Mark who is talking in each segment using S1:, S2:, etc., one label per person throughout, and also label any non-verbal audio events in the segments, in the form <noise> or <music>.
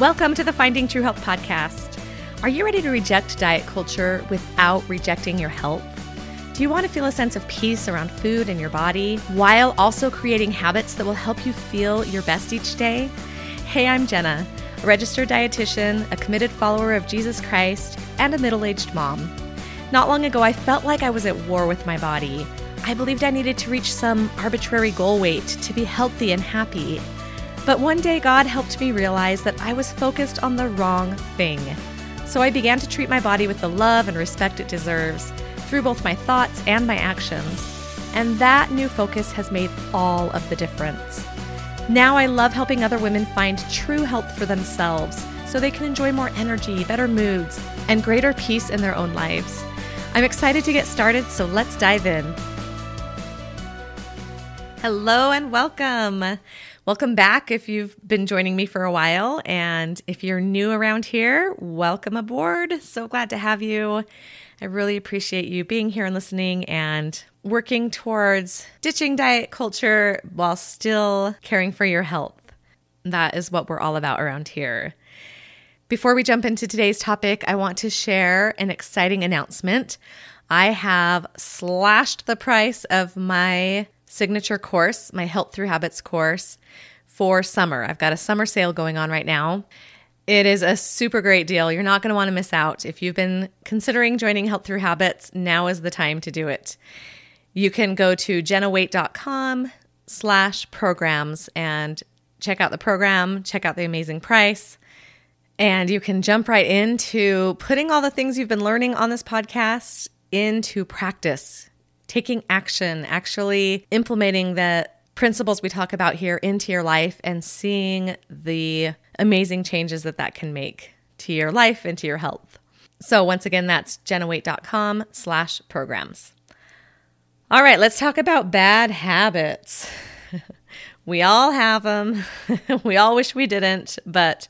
S1: Welcome to the Finding True Health podcast. Are you ready to reject diet culture without rejecting your health? Do you want to feel a sense of peace around food and your body while also creating habits that will help you feel your best each day? Hey, I'm Jenna, a registered dietitian, a committed follower of Jesus Christ, and a middle aged mom. Not long ago, I felt like I was at war with my body. I believed I needed to reach some arbitrary goal weight to be healthy and happy. But one day, God helped me realize that I was focused on the wrong thing. So I began to treat my body with the love and respect it deserves through both my thoughts and my actions. And that new focus has made all of the difference. Now I love helping other women find true health for themselves so they can enjoy more energy, better moods, and greater peace in their own lives. I'm excited to get started, so let's dive in. Hello and welcome. Welcome back if you've been joining me for a while. And if you're new around here, welcome aboard. So glad to have you. I really appreciate you being here and listening and working towards ditching diet culture while still caring for your health. That is what we're all about around here. Before we jump into today's topic, I want to share an exciting announcement. I have slashed the price of my signature course, my Health Through Habits course for summer. I've got a summer sale going on right now. It is a super great deal. You're not going to want to miss out. If you've been considering joining Health Through Habits, now is the time to do it. You can go to jennawaite.com slash programs and check out the program, check out the amazing price, and you can jump right into putting all the things you've been learning on this podcast into practice taking action, actually implementing the principles we talk about here into your life and seeing the amazing changes that that can make to your life and to your health. So once again, that's jennawaite.com slash programs. All right, let's talk about bad habits. <laughs> we all have them. <laughs> we all wish we didn't, but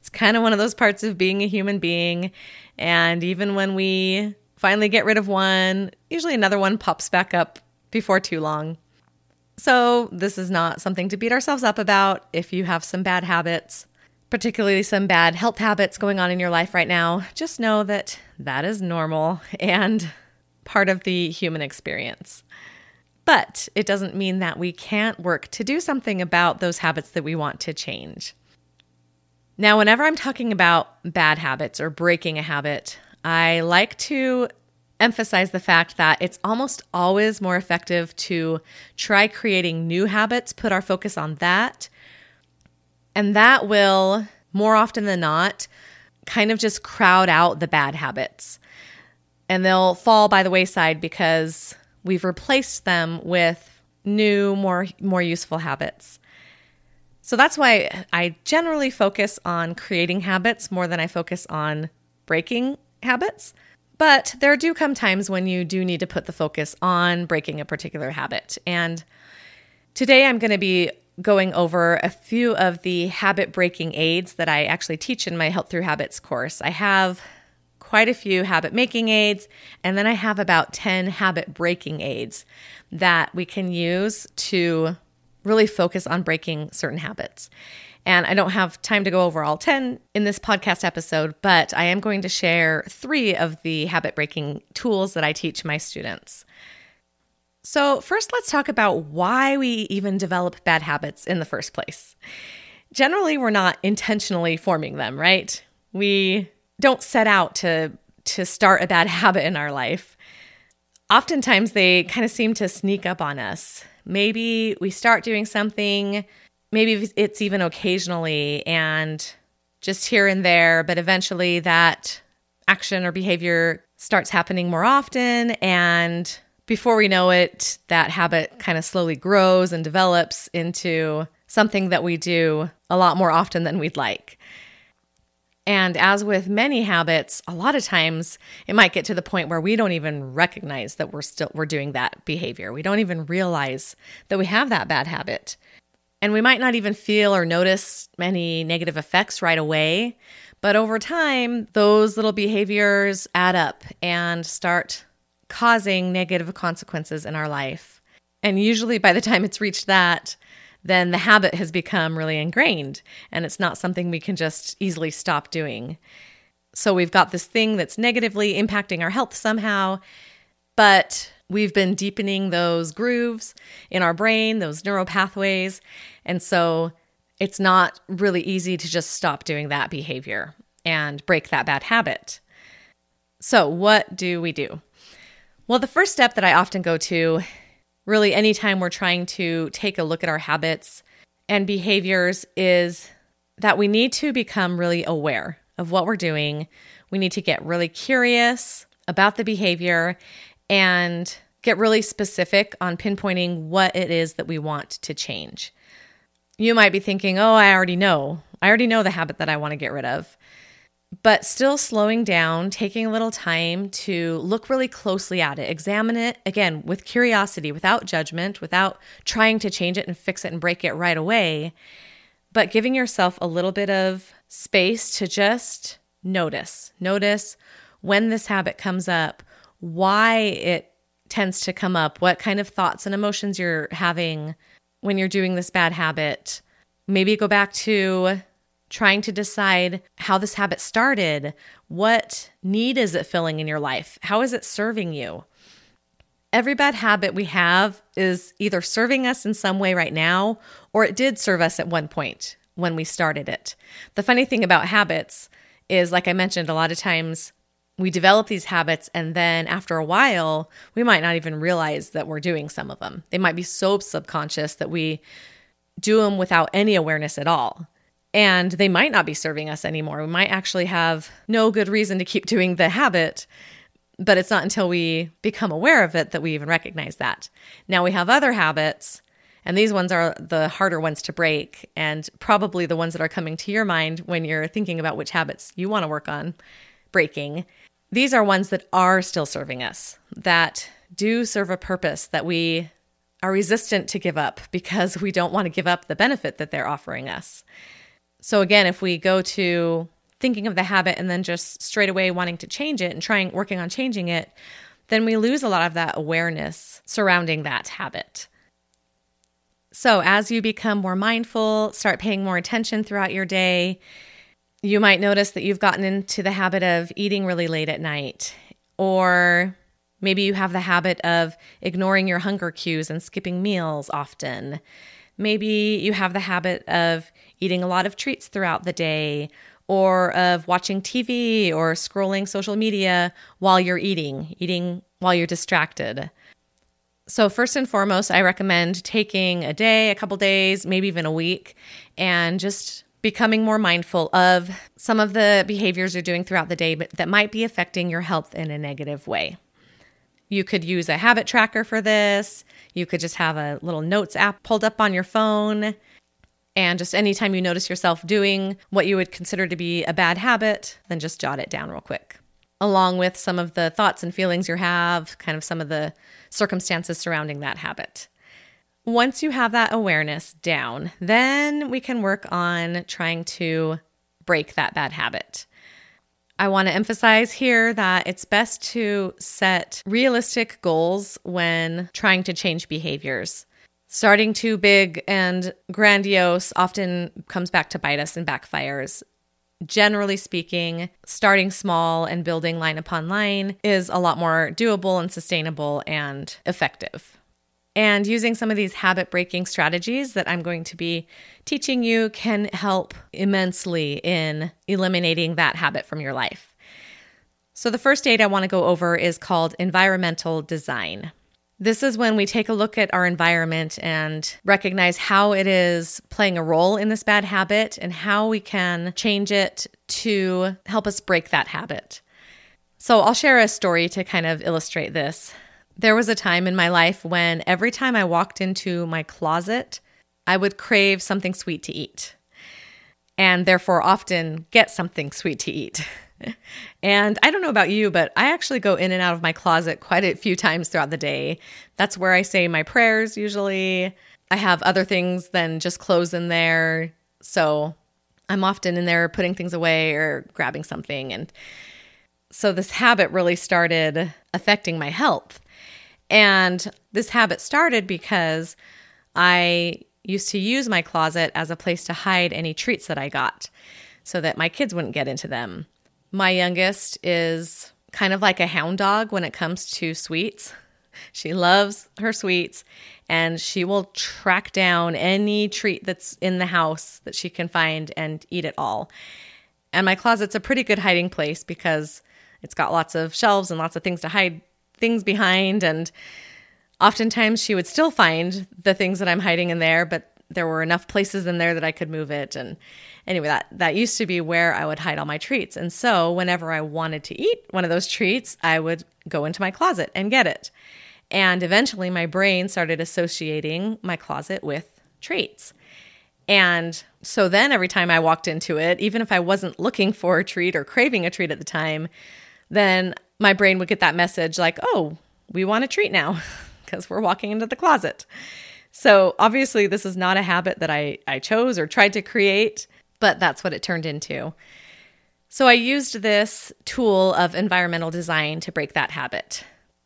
S1: it's kind of one of those parts of being a human being. And even when we finally get rid of one. Usually another one pops back up before too long. So, this is not something to beat ourselves up about if you have some bad habits, particularly some bad health habits going on in your life right now. Just know that that is normal and part of the human experience. But it doesn't mean that we can't work to do something about those habits that we want to change. Now, whenever I'm talking about bad habits or breaking a habit, I like to emphasize the fact that it's almost always more effective to try creating new habits, put our focus on that. And that will, more often than not, kind of just crowd out the bad habits. And they'll fall by the wayside because we've replaced them with new, more, more useful habits. So that's why I generally focus on creating habits more than I focus on breaking habits. But there do come times when you do need to put the focus on breaking a particular habit. And today I'm going to be going over a few of the habit breaking aids that I actually teach in my Health Through Habits course. I have quite a few habit making aids, and then I have about 10 habit breaking aids that we can use to really focus on breaking certain habits. And I don't have time to go over all 10 in this podcast episode, but I am going to share three of the habit breaking tools that I teach my students. So, first, let's talk about why we even develop bad habits in the first place. Generally, we're not intentionally forming them, right? We don't set out to, to start a bad <laughs> habit in our life. Oftentimes, they kind of seem to sneak up on us. Maybe we start doing something maybe it's even occasionally and just here and there, but eventually that action or behavior starts happening more often. And before we know it, that habit kind of slowly grows and develops into something that we do a lot more often than we'd like. And as with many habits, a lot of times it might get to the point where we don't even recognize that we're still we're doing that behavior. We don't even realize that we have that bad habit. And we might not even feel or notice any negative effects right away. But over time, those little behaviors add up and start causing negative consequences in our life. And usually, by the time it's reached that, then the habit has become really ingrained and it's not something we can just easily stop doing. So we've got this thing that's negatively impacting our health somehow, but we've been deepening those grooves in our brain, those neural pathways. And so it's not really easy to just stop doing that behavior and break that bad habit. So, what do we do? Well, the first step that I often go to, really, anytime we're trying to take a look at our habits and behaviors, is that we need to become really aware of what we're doing. We need to get really curious about the behavior and get really specific on pinpointing what it is that we want to change. You might be thinking, oh, I already know. I already know the habit that I want to get rid of. But still slowing down, taking a little time to look really closely at it, examine it again with curiosity, without judgment, without trying to change it and fix it and break it right away, but giving yourself a little bit of space to just notice. Notice when this habit comes up, why it tends to come up, what kind of thoughts and emotions you're having when you're doing this bad habit. Maybe go back to trying to decide how this habit started. What need is it filling in your life? How is it serving you? Every bad habit we have is either serving us in some way right now, or it did serve us at one point when we started it. The funny thing about habits is, like I mentioned, a lot of times we develop these habits and then after a while we might not even realize that we're doing some of them. They might be so subconscious that we do them without any awareness at all. And they might not be serving us anymore. We might actually have no good reason to keep <laughs> doing the habit but it's not until we become aware of it that we even recognize that. Now we have other habits and these ones are the harder ones to break and probably the ones that are coming to your mind when you're thinking about which habits you want to work on breaking these are ones that are still serving us, that do serve a purpose that we are resistant to give up because we don't want to give up the benefit that they're offering us. So, again, if we go to thinking of the habit and then just straight away wanting to change it and trying working on changing it, then we lose a lot of that awareness surrounding that habit. So, as you become more mindful, start paying more attention throughout your day, you might notice that you've gotten into the habit of eating really late at night, or maybe you have the habit of ignoring your hunger cues and skipping meals often. Maybe you have the habit of eating a lot of treats throughout the day, or of watching TV or scrolling social media while you're eating, eating while you're distracted. So, first and foremost, I recommend taking a day, a couple days, maybe even a week, and just becoming more mindful of some of the behaviors you're doing throughout the day that might be affecting your health in a negative way. You could use a habit tracker for this. You could just have a little notes app pulled up on your phone. And just anytime you notice yourself doing what you would consider to be a bad habit, then just jot it down real quick, along with some of the thoughts and feelings you have, kind of some of the circumstances surrounding that habit. Once you have that awareness down, then we can work on trying to break that bad habit. I want to emphasize here that it's best to set realistic goals when trying to change behaviors. Starting too big and grandiose often comes back to bite us and backfires. Generally speaking, starting small and building line upon line is a lot more doable and sustainable and effective. And using some of these habit breaking strategies that I'm going to be teaching you can help immensely in eliminating that habit from your life. So, the first aid I want to go over is called environmental design. This is when we take a look at our environment and recognize how it is playing a role in this bad habit and how we can change it to help us break that habit. So, I'll share a story to kind of illustrate this. There was a time in my life when every time I walked into my closet, I would crave something sweet to eat and therefore often get something sweet to eat. <laughs> and I don't know about you, but I actually go in and out of my closet quite a few times throughout the day. That's where I say my prayers usually. I have other things than just clothes in there. So I'm often in there putting things away or grabbing something. And so this habit really started affecting my health. And this habit started because I used to use my closet as a place to hide any treats that I got so that my kids wouldn't get into them. My youngest is kind of like a hound dog when it comes to sweets. <laughs> She loves her sweets and she will track down any treat that's in the house that she can find and eat it all. And my closet's a pretty good hiding place because it's got lots of shelves and lots of things to hide things behind. And oftentimes she would still find the things that I'm hiding in there, but there were enough places in there that I could move it. And anyway, that, that used to be where I would hide all my treats. And so whenever I wanted to eat one of those treats, I would go into my closet and get it. And eventually my brain started associating my closet with treats. And so then every time I walked into it, even if I wasn't looking for a treat or craving a treat at the time, then my brain would get that message like, oh, we want a treat now <laughs> because we're walking into the closet. So obviously, this is not a habit that I, I chose or tried to create, but that's what it turned into. So I used this tool of environmental design to break that habit.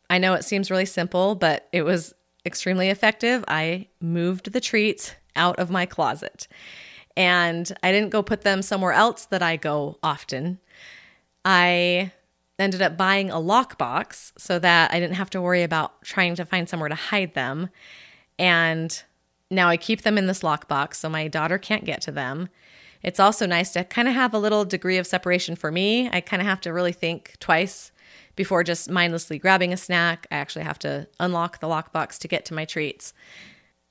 S1: I know it seems really simple, but it was extremely effective. I moved the treats out of my closet and I didn't go put them somewhere else that I go often. I ended up buying a lockbox so that I didn't have to worry about trying to find somewhere to hide them. And now I keep them in this lockbox so my daughter can't get to them. It's also nice to kind of have a little degree of separation for me. I kind of have to really think twice before just mindlessly grabbing a snack. I actually have to unlock the lockbox to get to my treats.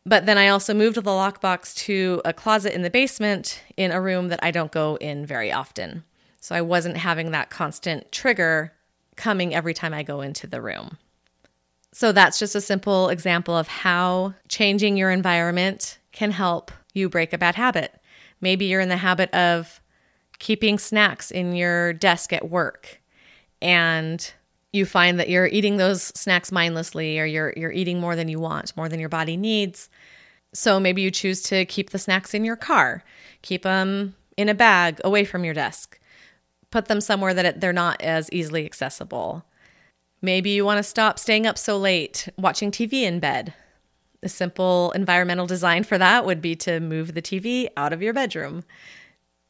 S1: But then I also moved the lockbox to a closet in the basement in a room that I don't go in very often. So I wasn't having that constant trigger coming every time I go into the room. So that's just a simple example of how changing your environment can help you break a bad habit. Maybe you're in the habit of keeping snacks in your desk at work and you find that you're eating those snacks mindlessly or you're you're eating more than you want, more than your body needs. So maybe you choose to keep the snacks in your car. Keep them in a bag away from your desk put them somewhere that they're not as easily accessible. Maybe you want to stop staying up so late watching TV in bed. A simple environmental design for that would be to move the TV out of your bedroom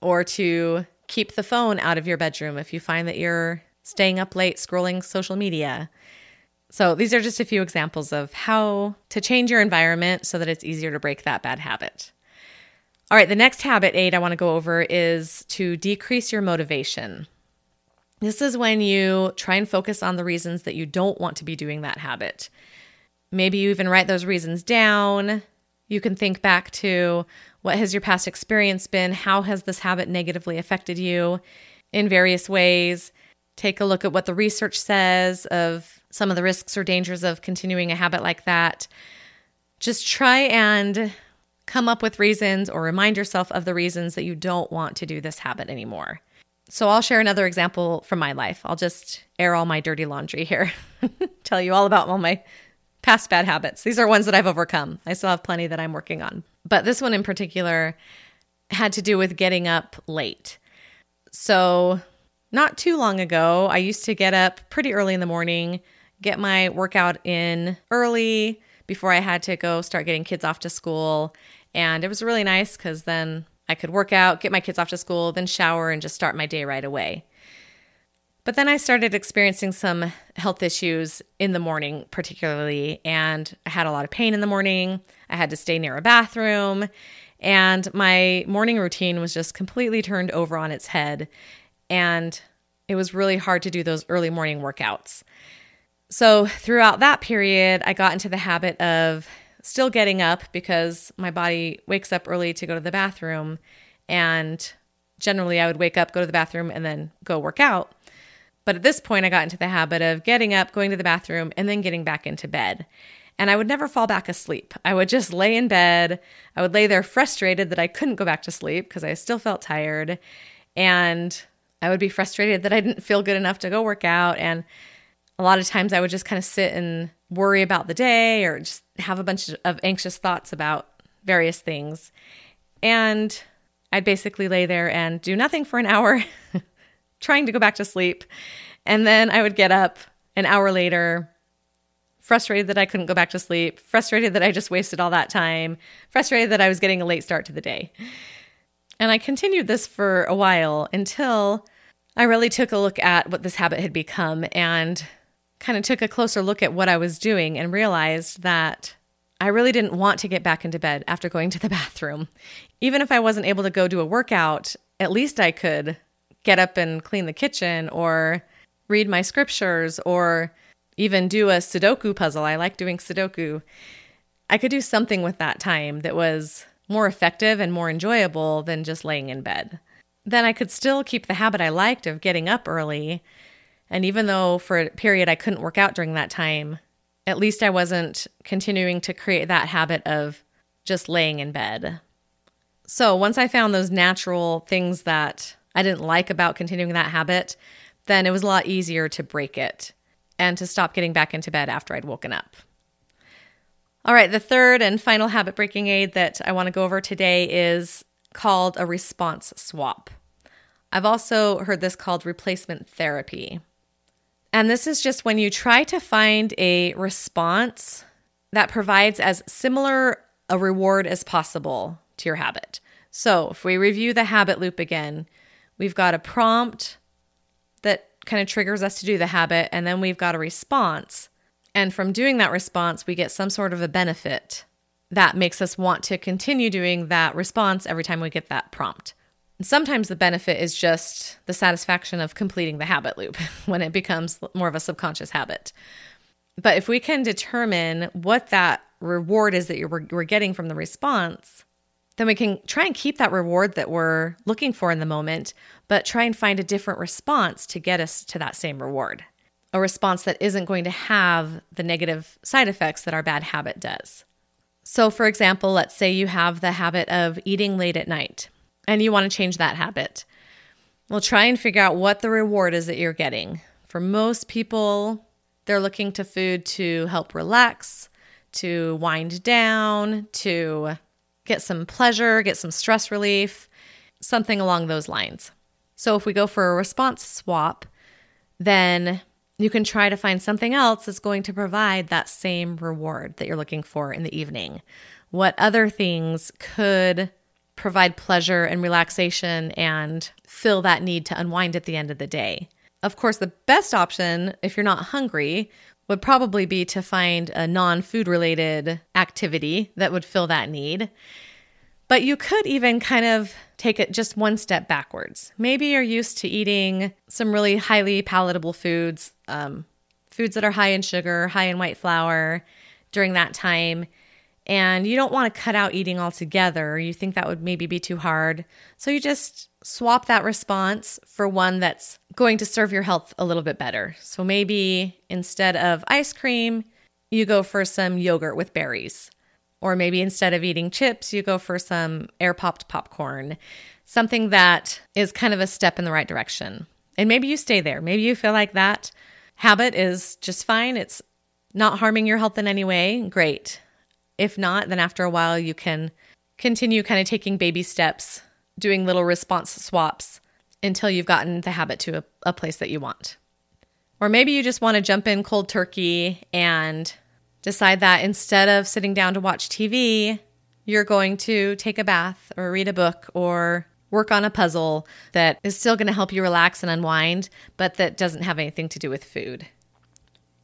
S1: or to keep the phone out of your bedroom if you find that you're staying up late scrolling social media. So, these are just a few examples of how to change your environment so that it's easier to break that bad habit. All right, the next habit aid I want to go over is to decrease your motivation. This is when you try and focus on the reasons that you don't want to be doing that habit. Maybe you even write those reasons down. You can think back to what has your past experience been? How has this habit negatively affected you in various ways? Take a look at what the research says of some of the risks or dangers of continuing a habit like that. Just try and come up with reasons or remind yourself of the reasons that you don't want to do this habit anymore. So I'll share another example from my life. I'll just air all my dirty laundry here, <laughs> tell you all about all my past bad habits. These are ones that I've overcome. I still have plenty that I'm working on. But this one in particular had to do with getting up late. So, not too long ago, I used to get up pretty early in the morning, get my workout in early before I had to go start getting kids off to school, and it was really nice because then I could work out, get my kids off to school, then shower, and just start my day right away. But then I started experiencing some health issues in the morning, particularly, and I had a lot of pain in the morning. I had to stay near a bathroom, and my morning routine was just completely turned over on its head. And it was really hard to do those early morning workouts. So, throughout that period, I got into the habit of still getting up because my body wakes up early to go to the bathroom. And generally, I would wake up, go to the bathroom, and then go work out. But at this point, I got into the habit of getting up, going to the bathroom, and then getting back into bed. And I would never fall back asleep. I would just lay in bed. I would lay there frustrated that I couldn't go back to sleep because I still felt tired. And I would be frustrated that I didn't feel good enough to go work out. And a lot of times I would just kind of sit and worry about the day or just have a bunch of anxious thoughts about various things. And I'd basically lay there and do nothing for an hour, <laughs> trying to go back to sleep. And then I would get up an hour later, frustrated that I couldn't go back to sleep, frustrated that I just wasted all that time, frustrated that I was getting a late start to the day. And I continued this for a while until I really took a look at what this habit had become and kind of took a closer look at what I was doing and realized that I really didn't want to get back into bed after going to the <laughs> bathroom. Even if I wasn't able to go do a workout, at least I could get up and clean the kitchen or read my scriptures or even do a Sudoku puzzle. I like doing Sudoku. I could do something with that time that was more effective and more enjoyable than just laying in bed. Then I could still keep the habit I liked of getting up early. And even though for a period I couldn't work out during that time, at least I wasn't continuing to create that habit of just laying in bed. So once I found those natural things that I didn't like about continuing that habit, then it was a lot easier to break it and to stop getting back into bed after I'd woken up. All right, the third and final habit breaking aid that I want to go over today is called a response swap. I've also heard this called replacement therapy. And this is just when you try to find a response that provides as similar a reward as possible to your habit. So, if we review the habit loop again, we've got a prompt that kind of triggers us to do the habit, and then we've got a response. And from doing that response, we get some sort of a benefit that makes us want to continue doing that response every time we get that prompt. Sometimes the benefit is just the satisfaction of completing the habit loop <laughs> when it becomes more of a subconscious habit. But if we can determine what that reward is that you're, we're getting from the response, then we can try and keep that reward that we're looking for in the moment, but try and find a different response to get us to that same reward. A response that isn't going to have the negative side effects that our bad habit does. So, for example, let's say you have the habit of eating late at night and you want to change that habit. Well, try and figure out what the reward is that you're getting. For most people, they're looking to food to help relax, to wind down, to get some pleasure, get some stress relief, something along those lines. So if we go for a response swap, then you can try to find something else that's going to provide that same reward that you're looking for in the evening. What other things could provide pleasure and relaxation and fill that need to unwind at the end of the day. Of course, the best option, if you're not hungry, would probably be to find a non food related activity that would fill that need. But you could even kind of take it just one step backwards. Maybe you're used to eating some really highly palatable foods, um, foods that are high in sugar, high in white flour during that time and you don't want to cut out eating altogether. You think that would maybe be too hard. So you just swap that response for one that's going to serve your health a little bit better. So maybe instead of ice cream, you go for some yogurt with berries. Or maybe instead of eating chips, you go for some air popped popcorn, something that is kind of a step in the right direction. And maybe you stay there. Maybe you feel like that habit is just fine. It's not harming your health in any way. Great. If not, then after a while, you can continue kind of taking baby steps, doing little response swaps until you've gotten the habit to a, a place that you want. Or maybe you just want to jump in cold turkey and decide that instead of sitting down to watch TV, you're going to take a bath or read a book or work on a puzzle that is still going to help you relax and unwind, but that doesn't have anything to do with food.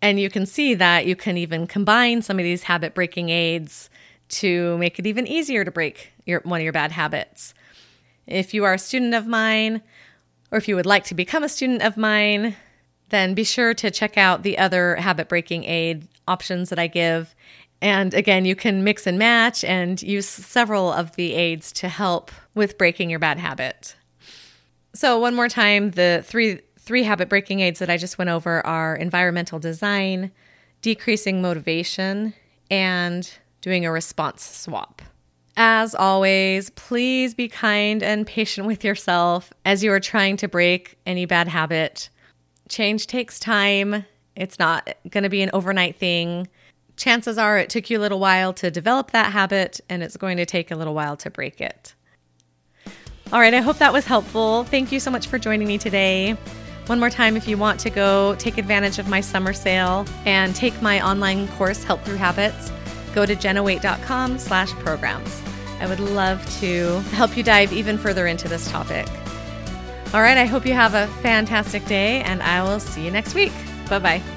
S1: And you can see that you can even combine some of these habit breaking aids to make it even easier to break your, one of your bad habits. If you are a student of mine, or if you would like to become a student of mine, then be sure to check out the other habit breaking aid options that I give. And again, you can mix and match and use several of the aids to help with breaking your bad habit. So, one more time, the three three habit breaking aids that I just went over are environmental design, decreasing motivation, and doing a response swap. As always, please be kind and patient with yourself as you are trying to break any bad habit. Change takes time, it's not going to be an overnight thing. Chances are it took you a little while to develop that habit, and it's going to take a little while to break it. All right, I hope that was helpful. Thank you so much for joining me today. One more time, if you want to go take advantage of my summer sale and take my online course, Health Through Habits, go to jennawaite.com slash programs. I would love to help you dive even further into this topic. All right, I hope you have a fantastic day, and I will see you next week. Bye bye.